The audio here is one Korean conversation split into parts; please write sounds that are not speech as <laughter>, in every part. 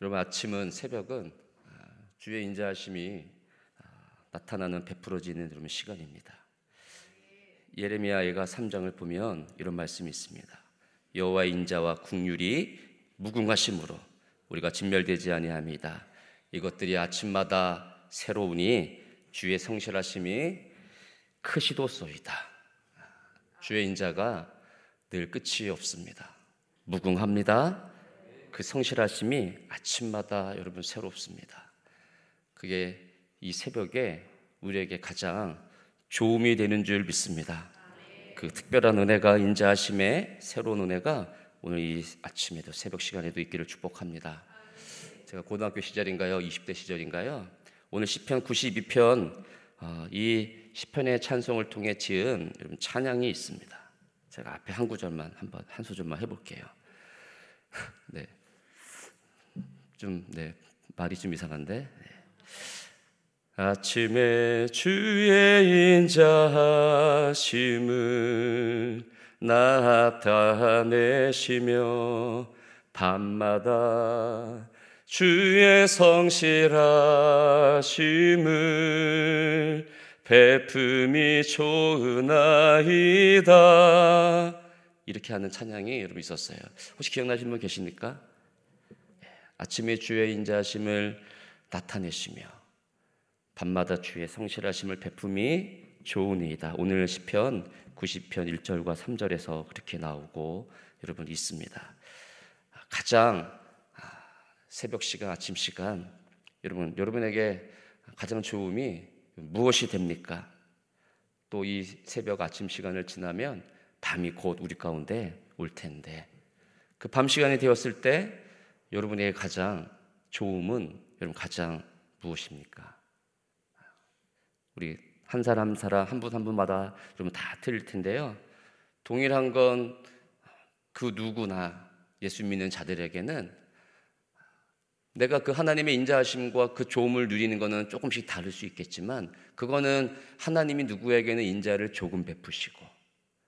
여러분 아침은 새벽은 아, 주의 인자하심이 아, 나타나는 베풀어지는 여러분 시간입니다. 예레미야가 3장을 보면 이런 말씀이 있습니다. 여호와 인자와 국률이 무궁하심으로 우리가 진멸되지 아니함이다. 이것들이 아침마다 새로우니 주의 성실하심이 크시도소이다. 주의 인자가 늘 끝이 없습니다. 무궁합니다. 그 성실하심이 아침마다 여러분 새롭습니다. 그게 이 새벽에 우리에게 가장 조음이 되는 줄 믿습니다. 그 특별한 은혜가 인자하심에 새로운 은혜가 오늘 이 아침에도 새벽 시간에도 있기를 축복합니다. 제가 고등학교 시절인가요? 20대 시절인가요? 오늘 시편 92편 어, 이 시편의 찬송을 통해 지은 찬양이 있습니다. 제가 앞에 한 구절만 한번 한 소절만 해볼게요. <laughs> 네, 좀 네, 말이 좀 이상한데. 네. 아침에 주의 인자하심을 나타내시며 밤마다 주의 성실하심을 베품이 좋으나이다 이렇게 하는 찬양이 여러분 있었어요. 혹시 기억나시는 분 계십니까? 아침에 주의 인자하심을 나타내시며 밤마다 주의 성실하심을 베품이 좋으니이다. 오늘 시편 90편 1절과 3절에서 그렇게 나오고 여러분 있습니다. 가장 아, 새벽 시간, 아침 시간 여러분 여러분에게 가장 좋음이 무엇이 됩니까? 또 이 새벽 아침 시간을 지나면 밤이 곧 우리 가운데 올 텐데 그 밤 시간이 되었을 때 여러분에게 가장 좋음은 여러분 가장 무엇입니까? 우리 한 사람 한 사람 한 분 한 분마다 여러분 다 틀릴 텐데요. 동일한 건 그 누구나 예수 믿는 자들에게는 내가 그 하나님의 인자하심과 그 좋음을 누리는 것은 조금씩 다를 수 있겠지만 그거는 하나님이 누구에게는 인자를 조금 베푸시고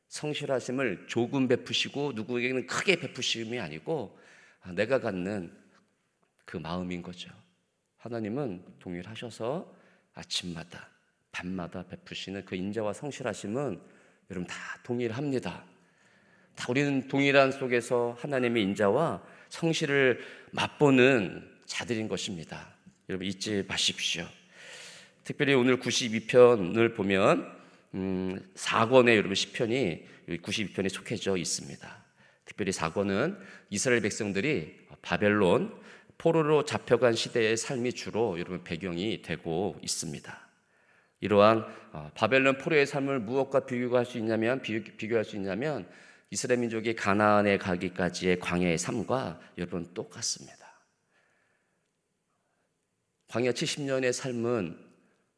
성실하심을 조금 베푸시고 누구에게는 크게 베푸심이 아니고 내가 갖는 그 마음인 거죠. 하나님은 동일하셔서 아침마다 밤마다 베푸시는 그 인자와 성실하심은 여러분 다 동일합니다. 다 우리는 동일한 속에서 하나님의 인자와 성실을 맛보는 자들인 것입니다. 여러분 잊지 마십시오. 특별히 오늘 92편을 보면 음, 4권의 여러분 시편이 92편에 속해져 있습니다. 특별히 4권은 이스라엘 백성들이 바벨론 포로로 잡혀간 시대의 삶이 주로 여러분 배경이 되고 있습니다. 이러한 어, 바벨론 포로의 삶을 무엇과 비교할 수 있냐면 비교 할 수 있냐면 이스라엘 민족이 가나안에 가기까지의 광야의 삶과 여러분 똑같습니다. 광야 70년의 삶은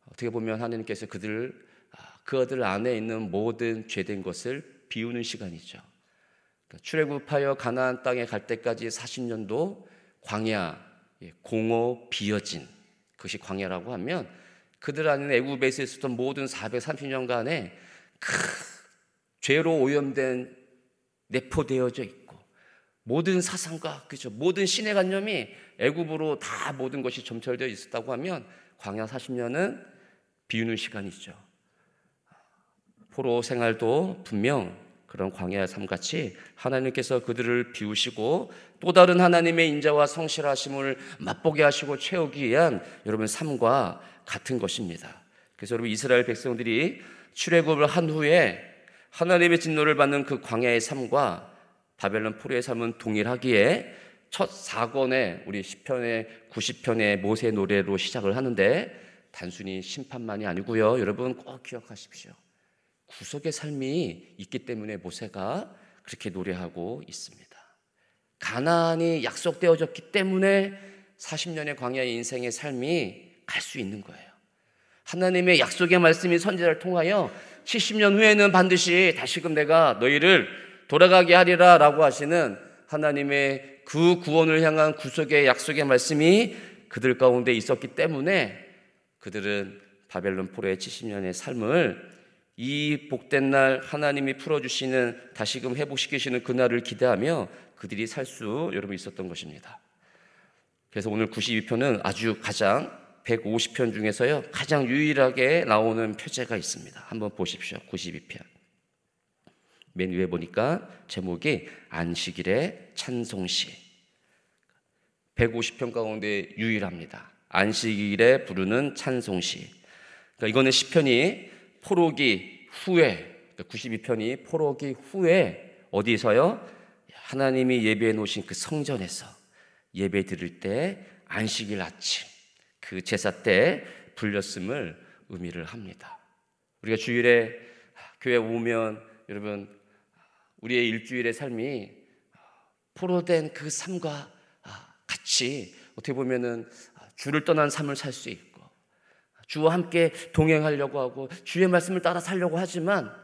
어떻게 보면 하나님께서 그들 아, 그들 안에 있는 모든 죄된 것을 비우는 시간이죠. 그러니까 출애굽하여 가나안 땅에 갈 때까지 40년도 광야 예, 공허 비어진 그것이 광야라고 하면 그들 안에 애굽에서 있었던 모든 430년간의 크, 죄로 오염된 내포되어져 있고 모든 사상과 그죠 모든 신의 관념이 애굽으로 다 모든 것이 점철되어 있었다고 하면 광야 40년은 비우는 시간이죠. 포로 생활도 분명 그런 광야의 삶같이 하나님께서 그들을 비우시고 또 다른 하나님의 인자와 성실하심을 맛보게 하시고 채우기 위한 여러분 삶과 같은 것입니다. 그래서 여러분 이스라엘 백성들이 출애굽을 한 후에 하나님의 진노를 받는 그 광야의 삶과 바벨론 포로의 삶은 동일하기에 첫 4권의 우리 10편의 90편의 모세 노래로 시작을 하는데 단순히 심판만이 아니고요. 여러분 꼭 기억하십시오. 구속의 삶이 있기 때문에 모세가 그렇게 노래하고 있습니다. 가나안이 약속되어졌기 때문에 40년의 광야의 인생의 삶이 갈 수 있는 거예요. 하나님의 약속의 말씀이 선지자를 통하여 70년 후에는 반드시 다시금 내가 너희를 돌아가게 하리라 라고 하시는 하나님의 그 구원을 향한 구속의 약속의 말씀이 그들 가운데 있었기 때문에 그들은 바벨론 포로의 70년의 삶을 이 복된 날 하나님이 풀어주시는 다시금 회복시키시는 그날을 기대하며 그들이 살 수 여러분 있었던 것입니다. 그래서 오늘 92편은 아주 가장 150편 중에서요 가장 유일하게 나오는 표제가 있습니다. 한번 보십시오. 92편. 맨 위에 보니까 제목이 안식일의 찬송시. 150편 가운데 유일합니다. 안식일에 부르는 찬송시. 그러니까 이거는 시편이 포로기 후에 92편이 그러니까 포로기 후에 어디서요? 하나님이 예배해 놓으신 그 성전에서 예배 드릴 때 안식일 아침 그 제사 때 불렸음을 의미를 합니다. 우리가 주일에 교회 오면 여러분 우리의 일주일의 삶이 포로된 그 삶과 같이 어떻게 보면은 주를 떠난 삶을 살 수 있고 주와 함께 동행하려고 하고 주의 말씀을 따라 살려고 하지만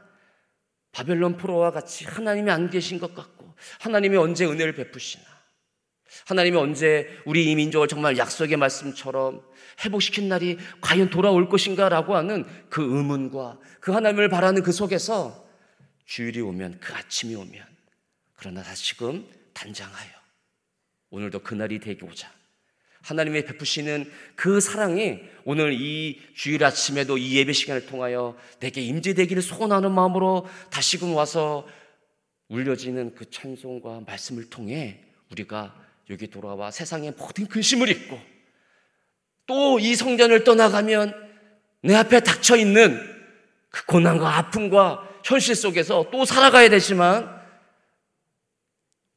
바벨론 포로와 같이 하나님이 안 계신 것 같고 하나님이 언제 은혜를 베푸시나? 하나님이 언제 우리 이 민족을 정말 약속의 말씀처럼 회복시킨 날이 과연 돌아올 것인가라고 하는 그 의문과 그 하나님을 바라는 그 속에서 주일이 오면 그 아침이 오면 그러나 다시금 단장하여 오늘도 그날이 되고자 하나님의 베푸시는 그 사랑이 오늘 이 주일 아침에도 이 예배 시간을 통하여 내게 임재되기를 소원하는 마음으로 다시금 와서 울려지는 그 찬송과 말씀을 통해 우리가 여기 돌아와 세상의 모든 근심을 잊고 또 이 성전을 떠나가면 내 앞에 닥쳐 있는 그 고난과 아픔과 현실 속에서 또 살아가야 되지만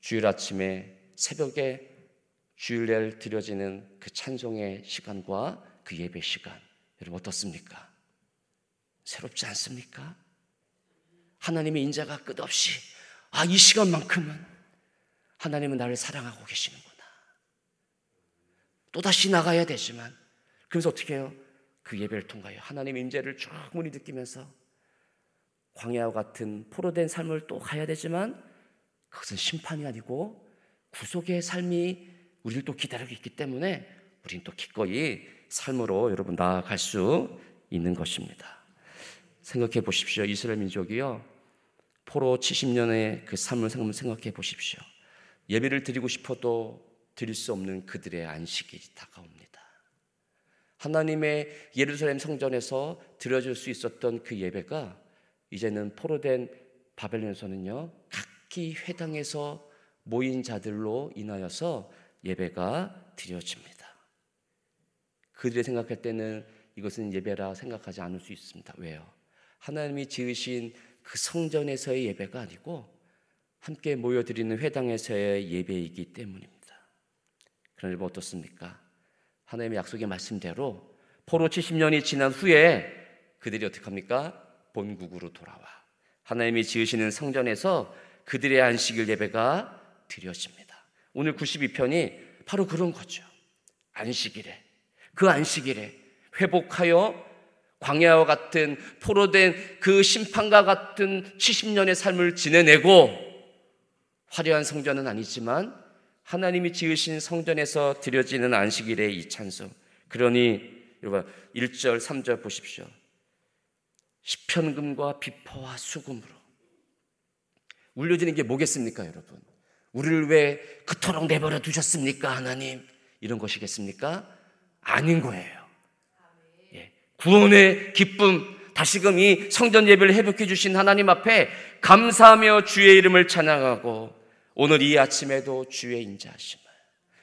주일 아침에 새벽에 주일날 드려지는 그 찬송의 시간과 그 예배 시간 여러분 어떻습니까? 새롭지 않습니까? 하나님의 인자가 끝없이 아 이 시간만큼은 하나님은 나를 사랑하고 계시는구나. 또다시 나가야 되지만 그래서 어떻게 해요? 그 예배를 통하여 하나님의 인재를 충분히 느끼면서 광야와 같은 포로된 삶을 또 가야 되지만 그것은 심판이 아니고 구속의 삶이 우리를 또 기다리고 있기 때문에 우리는 또 기꺼이 삶으로 여러분 나아갈 수 있는 것입니다. 생각해 보십시오. 이스라엘 민족이요. 포로 70년의 그 삶을 생각해 보십시오. 예배를 드리고 싶어도 드릴 수 없는 그들의 안식이 다가옵니다. 하나님의 예루살렘 성전에서 드려질 수 있었던 그 예배가 이제는 포로된 바벨론에서는요 각기 회당에서 모인 자들로 인하여서 예배가 드려집니다. 그들이 생각할 때는 이것은 예배라 생각하지 않을 수 있습니다. 왜요? 하나님이 지으신 그 성전에서의 예배가 아니고 함께 모여드리는 회당에서의 예배이기 때문입니다. 그러나 뭐 어떻습니까? 하나님의 약속의 말씀대로 포로 70년이 지난 후에 그들이 어떻게 합니까? 본국으로 돌아와 하나님이 지으시는 성전에서 그들의 안식일 예배가 드려집니다. 오늘 92편이 바로 그런 거죠. 안식일에 그 안식일에 회복하여 광야와 같은 포로된 그 심판과 같은 70년의 삶을 지내내고 화려한 성전은 아니지만 하나님이 지으신 성전에서 드려지는 안식일의 이 찬송. 그러니 여러분 1절 3절 보십시오. 시편금과 비포와 수금으로 울려지는 게 뭐겠습니까, 여러분? 우리를 왜 그토록 내버려 두셨습니까, 하나님? 이런 것이겠습니까? 아닌 거예요. 예. 구원의 기쁨, 다시금 이 성전 예배를 회복해 주신 하나님 앞에 감사하며 주의 이름을 찬양하고 오늘 이 아침에도 주의 인자하심을.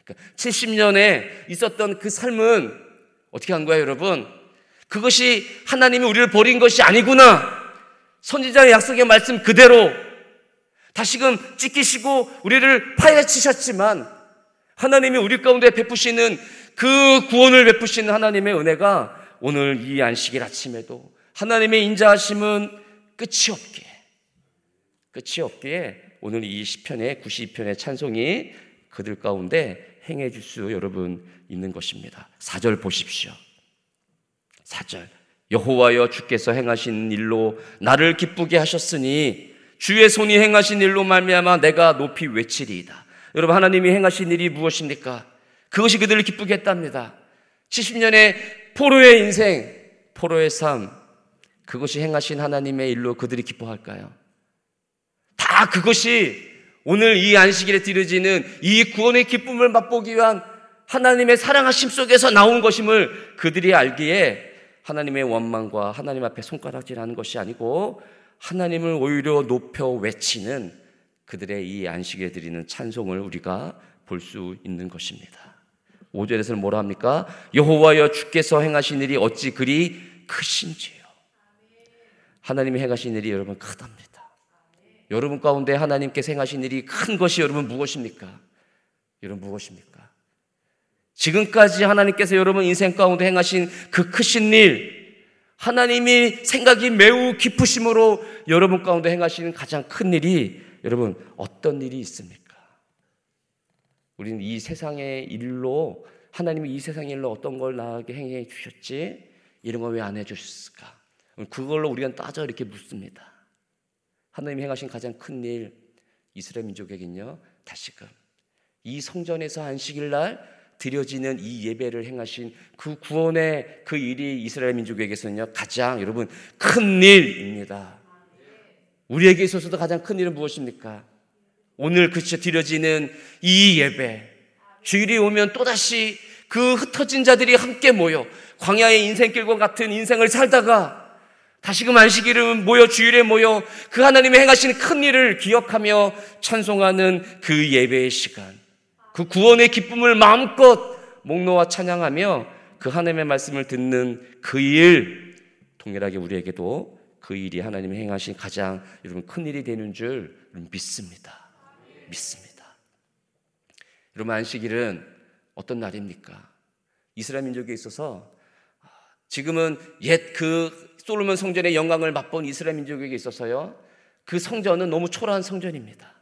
그러니까 70년에 있었던 그 삶은 어떻게 한 거예요, 여러분? 그것이 하나님이 우리를 버린 것이 아니구나. 선지자의 약속의 말씀 그대로 다시금 찢기시고 우리를 파헤치셨지만 하나님이 우리 가운데 베푸시는 그 구원을 베푸시는 하나님의 은혜가 오늘 이 안식일 아침에도 하나님의 인자하심은 끝이 없게 끝이 없기에 오늘 이 시편의 92편의 찬송이 그들 가운데 행해 줄 수 여러분 있는 것입니다. 4절 보십시오. 4절 여호와여 주께서 행하신 일로 나를 기쁘게 하셨으니 주의 손이 행하신 일로 말미암아 내가 높이 외치리이다. 여러분 하나님이 행하신 일이 무엇입니까? 그것이 그들을 기쁘게 했답니다. 70년의 포로의 인생, 포로의 삶, 그것이 행하신 하나님의 일로 그들이 기뻐할까요? 다 그것이 오늘 이 안식일에 드려지는 이 구원의 기쁨을 맛보기 위한 하나님의 사랑하심 속에서 나온 것임을 그들이 알기에 하나님의 원망과 하나님 앞에 손가락질하는 것이 아니고 하나님을 오히려 높여 외치는 그들의 이 안식에 드리는 찬송을 우리가 볼 수 있는 것입니다. 5절에서는 뭐라 합니까? 여호와여 주께서 행하신 일이 어찌 그리 크신지요. 하나님이 행하신 일이 여러분 크답니다. 여러분 가운데 하나님께서 행하신 일이 큰 것이 여러분 무엇입니까? 여러분 무엇입니까? 지금까지 하나님께서 여러분 인생 가운데 행하신 그 크신 일, 하나님이 생각이 매우 깊으심으로 여러분 가운데 행하시는 가장 큰 일이 여러분 어떤 일이 있습니까? 우리는 이 세상의 일로 하나님이 이 세상의 일로 어떤 걸 나에게 행해 주셨지? 이런 걸 왜 안 해 주셨을까? 그걸로 우리가 따져 이렇게 묻습니다. 하나님이 행하신 가장 큰 일, 이스라엘 민족에겐요, 다시금 이 성전에서 안식일 날 드려지는 이 예배를 행하신 그 구원의 그 일이 이스라엘 민족에게서는요, 가장 여러분 큰 일입니다. 우리에게 있어서도 가장 큰 일은 무엇입니까? 오늘 그쳐 드려지는 이 예배. 주일이 오면 또다시 그 흩어진 자들이 함께 모여 광야의 인생길과 같은 인생을 살다가 다시금 안식일을 모여 주일에 모여 그 하나님의 행하시는 큰 일을 기억하며 찬송하는 그 예배의 시간. 그 구원의 기쁨을 마음껏 목놓아 찬양하며 그 하나님의 말씀을 듣는 그 일, 동일하게 우리에게도 그 일이 하나님이 행하신 가장 여러분 큰 일이 되는 줄 믿습니다. 믿습니다. 여러분 안식일은 어떤 날입니까? 이스라엘 민족에 있어서 지금은 옛 그 솔로몬 성전의 영광을 맛본 이스라엘 민족에게 있어서요. 그 성전은 너무 초라한 성전입니다.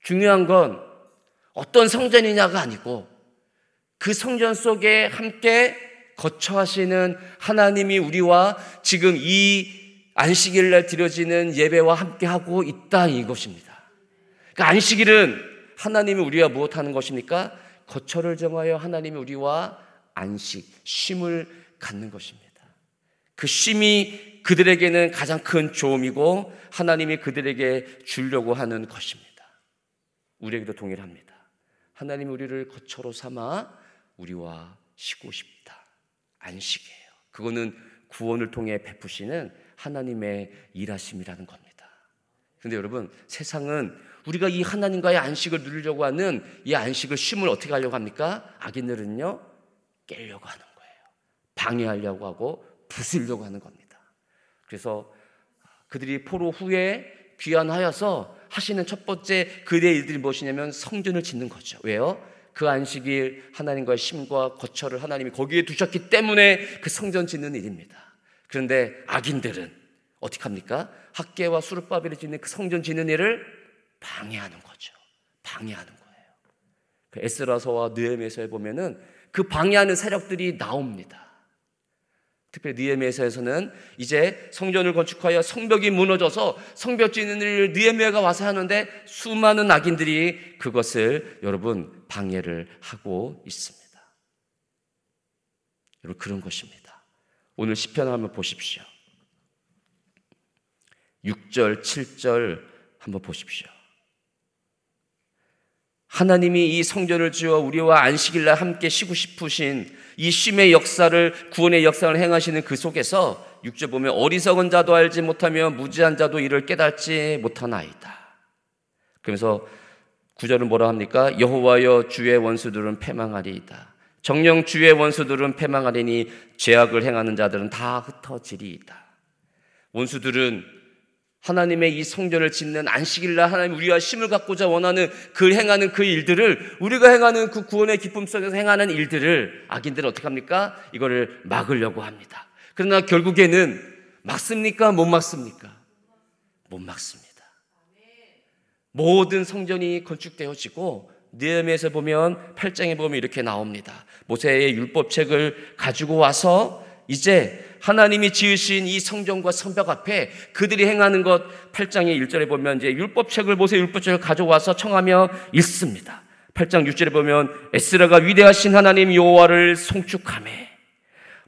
중요한 건 어떤 성전이냐가 아니고 그 성전 속에 함께 거처하시는 하나님이 우리와 지금 이 안식일 날 드려지는 예배와 함께 하고 있다 이것입니다. 그러니까 안식일은 하나님이 우리와 무엇하는 것입니까? 거처를 정하여 하나님이 우리와 안식, 쉼을 갖는 것입니다. 그 쉼이 그들에게는 가장 큰 조음이고 하나님이 그들에게 주려고 하는 것입니다. 우리에게도 동일합니다. 하나님이 우리를 거처로 삼아 우리와 쉬고 싶다. 안식이에요. 그거는 구원을 통해 베푸시는 하나님의 일하심이라는 겁니다. 근데 여러분, 세상은 우리가 이 하나님과의 안식을 누리려고 하는 이 안식을 쉼을 어떻게 하려고 합니까? 악인들은요, 깨려고 하는 거예요. 방해하려고 하고 부수려고 하는 겁니다. 그래서 그들이 포로 후에 귀환하여서 하시는 첫 번째 그들의 일들이 무엇이냐면 성전을 짓는 거죠. 왜요? 그 안식일 하나님과의 심과 거처를 하나님이 거기에 두셨기 때문에 그 성전 짓는 일입니다. 그런데 악인들은 어떻게 합니까? 학계와 수르바벨이 짓는 그 성전 짓는 일을 방해하는 거죠. 방해하는 거예요. 그 에스라서와 느헤미야서에 보면은 그 방해하는 세력들이 나옵니다. 특별히 느헤미야 서에서는 이제 성전을 건축하여 성벽이 무너져서 성벽 짓는 일을 느헤미야가 와서 하는데 수많은 악인들이 그것을 여러분 방해를 하고 있습니다. 여러분 그런 것입니다. 오늘 시편 한번 보십시오. 6절, 7절 한번 보십시오. 하나님이 이 성전을 지어 우리와 안식일 날 함께 쉬고 싶으신 이 쉼의 역사를 구원의 역사를 행하시는 그 속에서 6절 보면 어리석은 자도 알지 못하며 무지한 자도 이를 깨닫지 못하나이다. 그러면서 9절은 뭐라 합니까? 여호와여 주의 원수들은 패망하리이다. 정령 주의 원수들은 패망하리니 죄악을 행하는 자들은 다 흩어지리이다. 원수들은 하나님의 이 성전을 짓는 안식일날 하나님 우리와 힘을 갖고자 원하는 그 행하는 그 일들을 우리가 행하는 그 구원의 기쁨 속에서 행하는 일들을 악인들은 어떻게 합니까? 이거를 막으려고 합니다. 그러나 결국에는 막습니까? 못 막습니까? 못 막습니다. 모든 성전이 건축되어지고 느헤미야에서 보면 8장에 보면 이렇게 나옵니다. 모세의 율법책을 가지고 와서 이제 하나님이 지으신 이 성전과 성벽 앞에 그들이 행하는 것 8장의 1절에 보면 이제 율법책을 모세 율법책을 가져와서 청하며 읽습니다. 8장 6절에 보면 에스라가 위대하신 하나님 여호와를 송축하매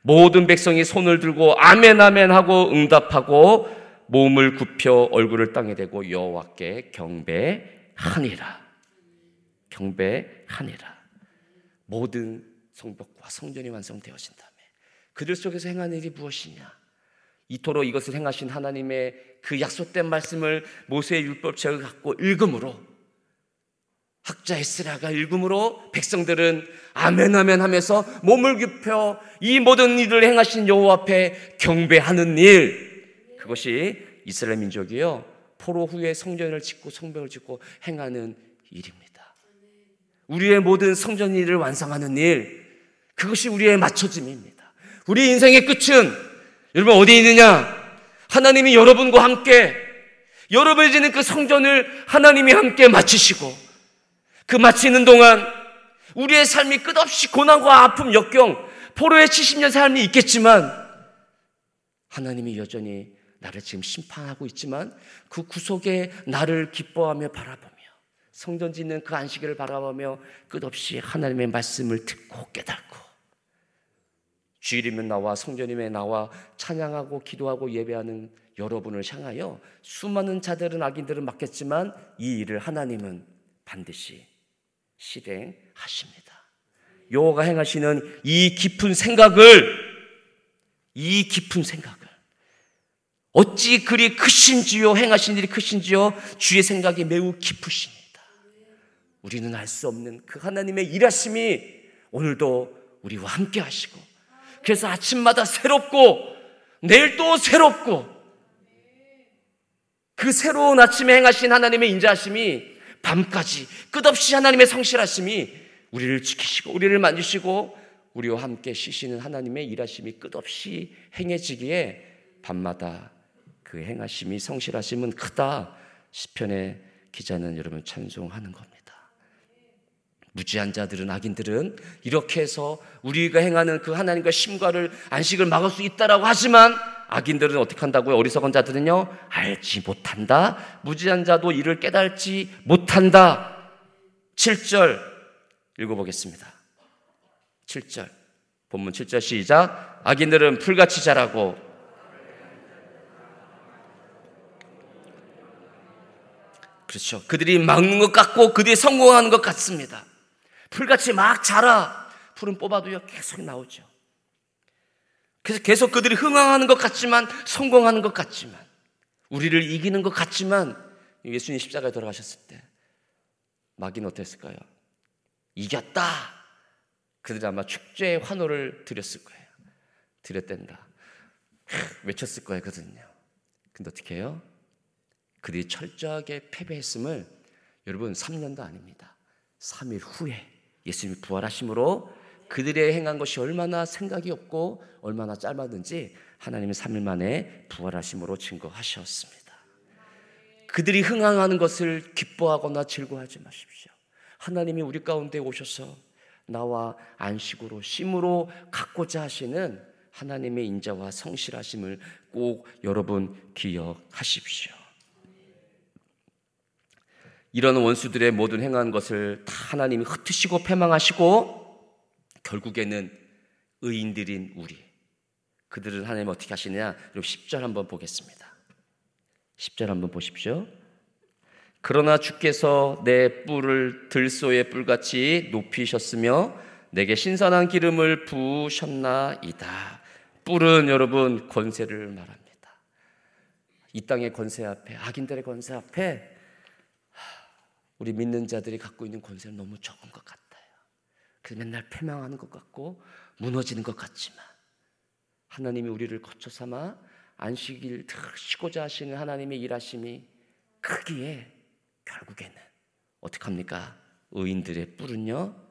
모든 백성이 손을 들고 아멘 아멘 하고 응답하고 몸을 굽혀 얼굴을 땅에 대고 여호와께 경배하니라. 경배하니라. 모든 성벽과 성전이 완성되어진 다음에 그들 속에서 행한 일이 무엇이냐? 이토록 이것을 행하신 하나님의 그 약속된 말씀을 모세의 율법책을 갖고 읽음으로 학자 에스라가 읽음으로 백성들은 아멘 아멘 하면서 몸을 굽혀 이 모든 일을 행하신 여호와 앞에 경배하는 일 그것이 이스라엘 민족이요 포로 후에 성전을 짓고 성벽을 짓고 행하는 일입니다. 우리의 모든 성전 일을 완성하는 일 그것이 우리의 맞춰짐입니다. 우리 인생의 끝은 여러분 어디 있느냐? 하나님이 여러분과 함께 여러분이 지는 그 성전을 하나님이 함께 마치시고 그 마치는 동안 우리의 삶이 끝없이 고난과 아픔, 역경, 포로의 70년 삶이 있겠지만 하나님이 여전히 나를 지금 심판하고 있지만 그 구속에 나를 기뻐하며 바라보며 성전 짓는 그 안식일을 바라보며 끝없이 하나님의 말씀을 듣고 깨닫고 주일이면 나와 성전이면 나와 찬양하고 기도하고 예배하는 여러분을 향하여 수많은 자들은 악인들은 맡겠지만 이 일을 하나님은 반드시 실행하십니다. 여호가 행하시는 이 깊은 생각을 이 깊은 생각을 어찌 그리 크신지요 행하신 일이 크신지요 주의 생각이 매우 깊으십니다. 우리는 알 수 없는 그 하나님의 일하심이 오늘도 우리와 함께 하시고 그래서 아침마다 새롭고 내일 또 새롭고 그 새로운 아침에 행하신 하나님의 인자하심이 밤까지 끝없이 하나님의 성실하심이 우리를 지키시고 우리를 만지시고 우리와 함께 쉬시는 하나님의 일하심이 끝없이 행해지기에 밤마다 그 행하심이 성실하심은 크다. 시편의 기자는 여러분 찬송하는 겁니다. 무지한 자들은 악인들은 이렇게 해서 우리가 행하는 그 하나님과 심과를 안식을 막을 수 있다라고 하지만 악인들은 어떻게 한다고요? 어리석은 자들은요, 알지 못한다. 무지한 자도 이를 깨달지 못한다. 7절 읽어보겠습니다. 7절. 본문 7절 시작. 악인들은 풀같이 자라고 그렇죠. 그들이 막는 것 같고 그들이 성공하는 것 같습니다. 풀같이 막 자라. 풀은 뽑아도요, 계속 나오죠. 그래서 계속 그들이 흥황하는 것 같지만 성공하는 것 같지만 우리를 이기는 것 같지만 예수님 십자가에 돌아가셨을 때 마귀는 어땠을까요? 이겼다. 그들이 아마 축제의 환호를 드렸을 거예요. 드렸댄다. 외쳤을 그들은요. 근데 어떻게 해요? 그들이 철저하게 패배했음을 여러분 3년도 아닙니다. 3일 후에 예수님이 부활하심으로 그들의 행한 것이 얼마나 생각이 없고 얼마나 짧았는지 하나님은 3일 만에 부활하심으로 증거하셨습니다. 그들이 흥황하는 것을 기뻐하거나 즐거워하지 마십시오. 하나님이 우리 가운데 오셔서 나와 안식으로 심으로 갖고자 하시는 하나님의 인자와 성실하심을 꼭 여러분 기억하십시오. 이런 원수들의 모든 행한 것을 다 하나님이 흩으시고 패망하시고 결국에는 의인들인 우리. 그들은 하나님 어떻게 하시느냐? 여러분 10절 한번 보겠습니다. 10절 한번 보십시오. 그러나 주께서 내 뿔을 들소의 뿔같이 높이셨으며 내게 신선한 기름을 부으셨나이다. 뿔은 여러분 권세를 말합니다. 이 땅의 권세 앞에 악인들의 권세 앞에 우리 믿는 자들이 갖고 있는 권세는 너무 적은 것 같아요. 그 맨날 패망하는 것 같고 무너지는 것 같지만 하나님이 우리를 거쳐 삼아 안식일 쉬고자 하시는 하나님의 일하심이 크기에 결국에는 어떻게 합니까? 의인들의 뿔은요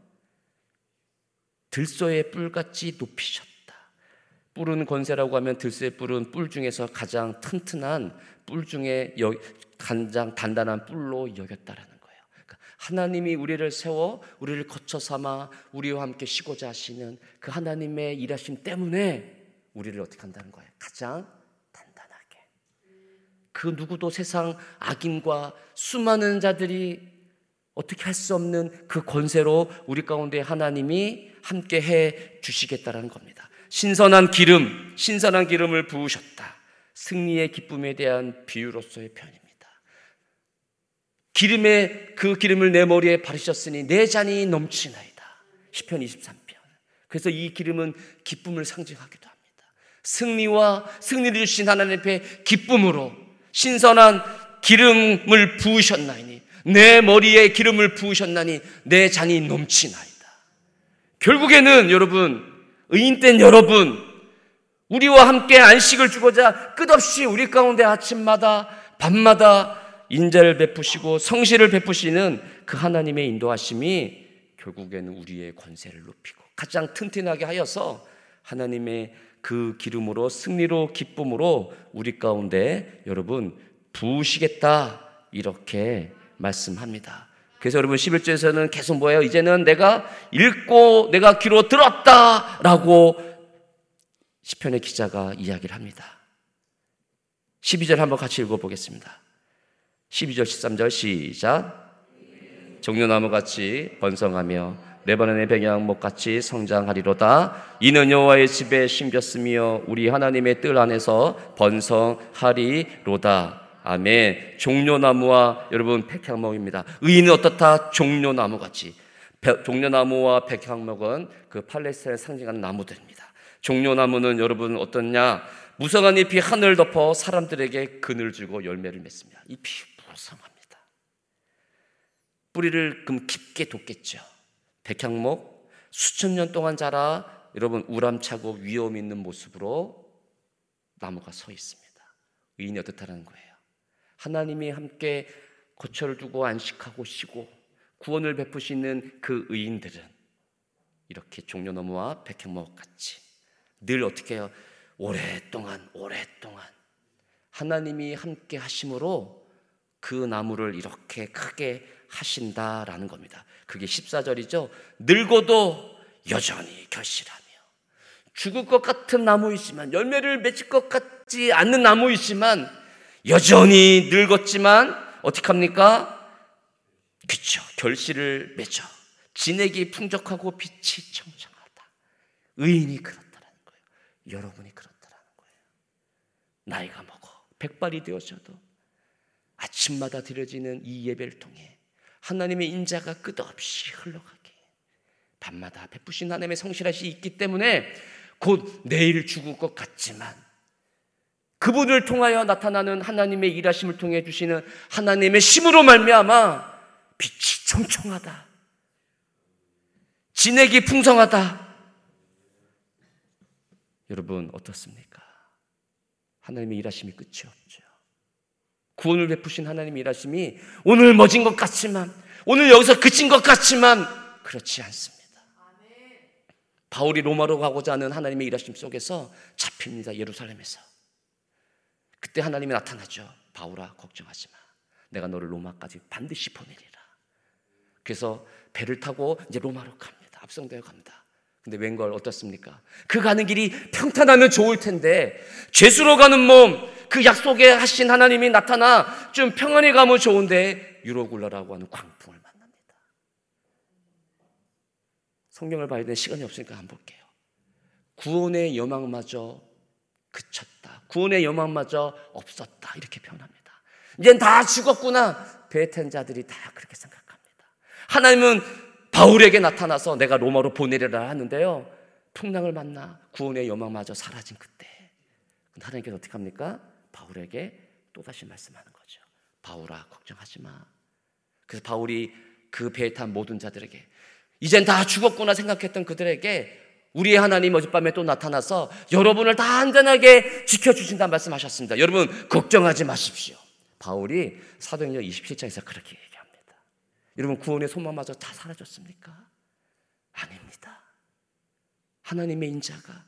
들소의 뿔같이 높이셨다. 뿔은 권세라고 하면 들소의 뿔은 뿔 중에서 가장 튼튼한 뿔 중에 가장 단단한 뿔로 여겼다라는 하나님이 우리를 세워 우리를 거쳐 삼아 우리와 함께 쉬고자 하시는 그 하나님의 일하심 때문에 우리를 어떻게 한다는 거예요? 가장 단단하게. 그 누구도 세상 악인과 수많은 자들이 어떻게 할 수 없는 그 권세로 우리 가운데 하나님이 함께 해 주시겠다라는 겁니다. 신선한 기름, 신선한 기름을 부으셨다. 승리의 기쁨에 대한 비유로서의 편입니다. 기름에 그 기름을 내 머리에 바르셨으니 내 잔이 넘치나이다. 시편 23편. 그래서 이 기름은 기쁨을 상징하기도 합니다. 승리와 승리를 주신 하나님 앞에 기쁨으로 신선한 기름을 부으셨나니 내 머리에 기름을 부으셨나니 내 잔이 넘치나이다. 결국에는 여러분 의인된 여러분 우리와 함께 안식을 주고자 끝없이 우리 가운데 아침마다 밤마다 인자를 베푸시고 성실을 베푸시는 그 하나님의 인도하심이 결국에는 우리의 권세를 높이고 가장 튼튼하게 하여서 하나님의 그 기름으로 승리로 기쁨으로 우리 가운데 여러분 부으시겠다 이렇게 말씀합니다. 그래서 여러분 11절에서는 계속 뭐예요? 이제는 내가 읽고 내가 귀로 들었다라고 시편의 기자가 이야기를 합니다. 12절 한번 같이 읽어 보겠습니다. 12절 13절 시작 종려나무 같이 번성하며 레바논의 백양목 같이 성장하리로다. 이는 여호와의 집에 심겼으며 우리 하나님의 뜰 안에서 번성하리로다. 아멘. 종려나무와 여러분 백향목입니다. 의인은 어떻다? 종려나무 같이. 종려나무와 백향목은 그 팔레스타인을 상징하는 나무들입니다. 종려나무는 여러분 어떻냐? 무성한 잎이 하늘 덮어 사람들에게 그늘 주고 열매를 맺습니다. 잎이 무성합니다. 뿌리를 금 깊게 돋겠죠. 백향목 수천 년 동안 자라 여러분 우람차고 위험 있는 모습으로 나무가 서 있습니다. 의인이 어떻다는 거예요? 하나님이 함께 거처를 두고 안식하고 쉬고 구원을 베푸시는 그 의인들은 이렇게 종려나무와 백향목 같이 늘 어떻게 해요? 오랫동안 오랫동안 하나님이 함께 하심으로 그 나무를 이렇게 크게 하신다라는 겁니다. 그게 14절이죠. 늙어도 여전히 결실하며 죽을 것 같은 나무이지만 열매를 맺을 것 같지 않는 나무이지만 여전히 늙었지만 어떻게 합니까? 그쵸. 결실을 맺어. 진액이 풍족하고 빛이 청청하다. 의인이 그렇다라는 거예요. 여러분이 그렇다라는 거예요. 나이가 먹어. 백발이 되어져도 아침마다 드려지는 이 예배를 통해 하나님의 인자가 끝없이 흘러가게 밤마다 베푸신 하나님의 성실하시 있기 때문에 곧 내일 죽을 것 같지만 그분을 통하여 나타나는 하나님의 일하심을 통해 주시는 하나님의 힘으로 말미암아 빛이 청청하다. 진액이 풍성하다. 여러분 어떻습니까? 하나님의 일하심이 끝이 없죠. 구원을 베푸신 하나님의 일하심이 오늘 멎은 것 같지만 오늘 여기서 그친 것 같지만 그렇지 않습니다. 바울이 로마로 가고자 하는 하나님의 일하심 속에서 잡힙니다. 예루살렘에서. 그때 하나님이 나타나죠. 바울아 걱정하지 마. 내가 너를 로마까지 반드시 보내리라. 그래서 배를 타고 이제 로마로 갑니다. 압송되어 갑니다. 근데 웬걸 어떻습니까? 그 가는 길이 평탄하면 좋을 텐데 죄수로 가는 몸, 그 약속에 하신 하나님이 나타나 좀 평안히 가면 좋은데 유로굴라라고 하는 광풍을 만납니다. 성경을 봐야 되는 시간이 없으니까 안 볼게요. 구원의 여망마저 그쳤다. 구원의 여망마저 없었다. 이렇게 표현합니다. 이젠 다 죽었구나. 배탄 자들이 다 그렇게 생각합니다. 하나님은 바울에게 나타나서 내가 로마로 보내려라 하는데요. 풍랑을 만나 구원의 여망마저 사라진 그때 하나님께서 어떻게 합니까? 바울에게 또다시 말씀하는 거죠. 바울아, 걱정하지 마. 그래서 바울이 그 배에 탄 모든 자들에게 이젠 다 죽었구나 생각했던 그들에게 우리의 하나님 어젯밤에 또 나타나서 여러분을 다 안전하게 지켜주신다 말씀하셨습니다. 여러분, 걱정하지 마십시오. 바울이 사도행전 27장에서 그렇게 얘기합니다. 여러분, 구원의 소망마저 다 사라졌습니까? 아닙니다. 하나님의 인자가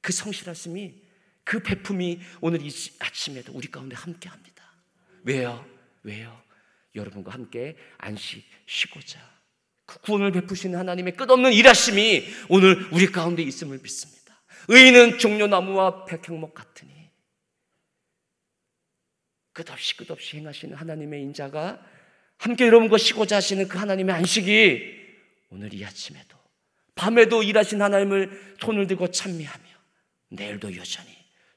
그 성실하심이 그 베품이 오늘 이 아침에도 우리 가운데 함께 합니다. 왜요? 왜요? 여러분과 함께 안식 쉬고자 그 구원을 베푸시는 하나님의 끝없는 일하심이 오늘 우리 가운데 있음을 믿습니다. 의인은 종려나무와 백향목 같으니 끝없이 끝없이 행하시는 하나님의 인자가 함께 여러분과 쉬고자 하시는 그 하나님의 안식이 오늘 이 아침에도 밤에도 일하신 하나님을 손을 들고 찬미하며 내일도 여전히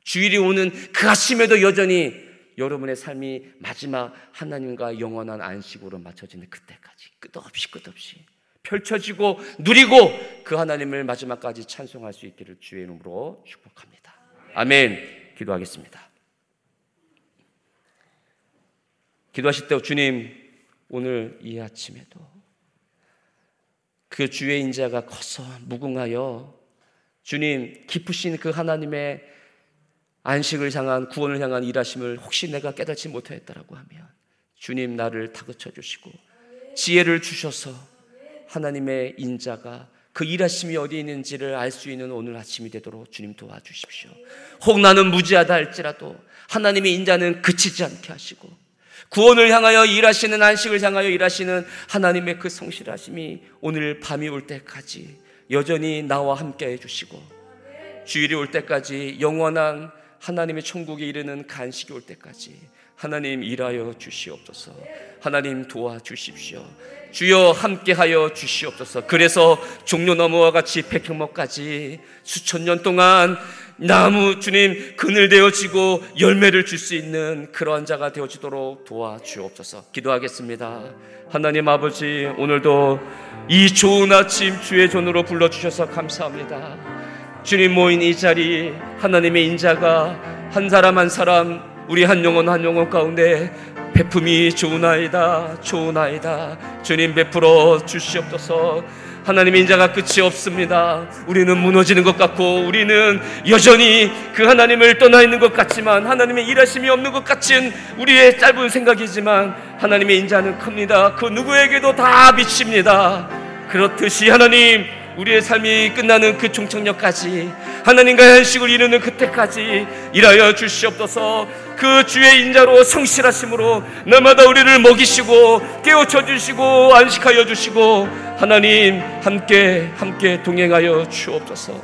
주일이 오는 그 아침에도 여전히 여러분의 삶이 마지막 하나님과 영원한 안식으로 맞춰지는 그때까지 끝없이 끝없이 펼쳐지고 누리고 그 하나님을 마지막까지 찬송할 수 있기를 주의 이름으로 축복합니다. 아멘. 기도하겠습니다. 기도하실 때 주님 오늘 이 아침에도 그 주의 인자가 커서 무궁하여 주님 기쁘신 그 하나님의 안식을 향한 구원을 향한 일하심을 혹시 내가 깨닫지 못하였다라고 하면 주님 나를 다그쳐 주시고 지혜를 주셔서 하나님의 인자가 그 일하심이 어디 있는지를 알 수 있는 오늘 아침이 되도록 주님 도와주십시오. 혹 나는 무지하다 할지라도 하나님의 인자는 그치지 않게 하시고 구원을 향하여 일하시는 안식을 향하여 일하시는 하나님의 그 성실하심이 오늘 밤이 올 때까지 여전히 나와 함께 해주시고 주일이 올 때까지 영원한 하나님의 천국에 이르는 간식이 올 때까지 하나님 일하여 주시옵소서. 하나님 도와주십시오. 주여 함께하여 주시옵소서. 그래서 종려 너머와 같이 백향목까지 수천 년 동안 나무 주님 그늘 되어지고 열매를 줄 수 있는 그러한 자가 되어지도록 도와주옵소서. 기도하겠습니다. 하나님 아버지 오늘도 이 좋은 아침 주의 존으로 불러 주셔서 감사합니다. 주님 모인 이 자리 하나님의 인자가 한 사람 한 사람 우리 한 영혼 한 영혼 가운데 베품이 좋은 아이다 좋은 아이다 주님 베풀어 주시옵소서 하나님의 인자가 끝이 없습니다. 우리는 무너지는 것 같고 우리는 여전히 그 하나님을 떠나 있는 것 같지만 하나님의 일하심이 없는 것 같은 우리의 짧은 생각이지만 하나님의 인자는 큽니다. 그 누구에게도 다 미칩니다. 그렇듯이 하나님 우리의 삶이 끝나는 그 종착역까지 하나님과의 한식을 이루는 그때까지 일하여 주시옵소서 그 주의 인자로 성실하심으로 날마다 우리를 먹이시고 깨우쳐 주시고 안식하여 주시고 하나님 함께 함께 동행하여 주옵소서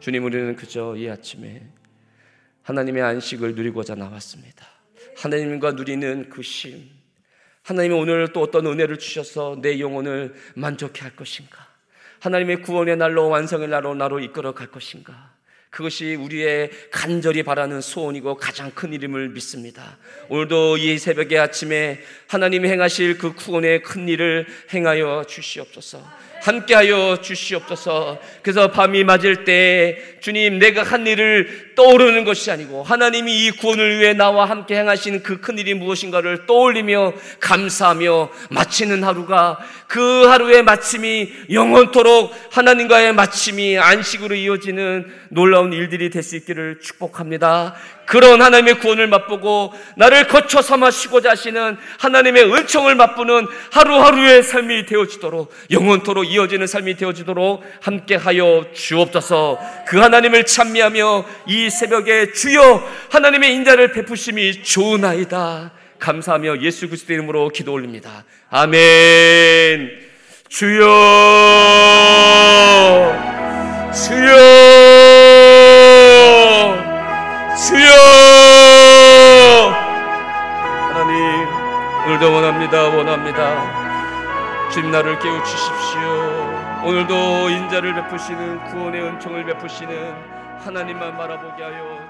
주님 우리는 그저 이 아침에 하나님의 안식을 누리고자 나왔습니다 하나님과 누리는 그 쉼, 하나님이 오늘 또 어떤 은혜를 주셔서 내 영혼을 만족해 할 것인가? 하나님의 구원의 날로 완성의 날로 나로 이끌어 갈 것인가? 그것이 우리의 간절히 바라는 소원이고 가장 큰 이름을 믿습니다. 오늘도 이 새벽의 아침에 하나님이 행하실 그 구원의 큰 일을 행하여 주시옵소서. 함께하여 주시옵소서. 그래서 밤이 맞을 때 주님 내가 한 일을 떠오르는 것이 아니고 하나님이 이 구원을 위해 나와 함께 행하신 그 큰 일이 무엇인가를 떠올리며 감사하며 마치는 하루가 그 하루의 마침이 영원토록 하나님과의 마침이 안식으로 이어지는 놀라운 일들이 될 수 있기를 축복합니다. 그런 하나님의 구원을 맛보고 나를 거쳐 삼아시고자 하시는 하나님의 은총을 맛보는 하루하루의 삶이 되어지도록 영원토록 이어지는 삶이 되어지도록 함께하여 주옵소서 그 하나님을 찬미하며 이 새벽에 주여 하나님의 인자를 베푸심이 좋은아이다. 감사하며 예수 그리스도 이름으로 기도 올립니다. 아멘. 주여 주여 주여. 하나님 오늘도 원합니다 원합니다. 주님 나를 깨우치십시오. 오늘도 인자를 베푸시는 구원의 은총을 베푸시는 하나님만 바라보게 하여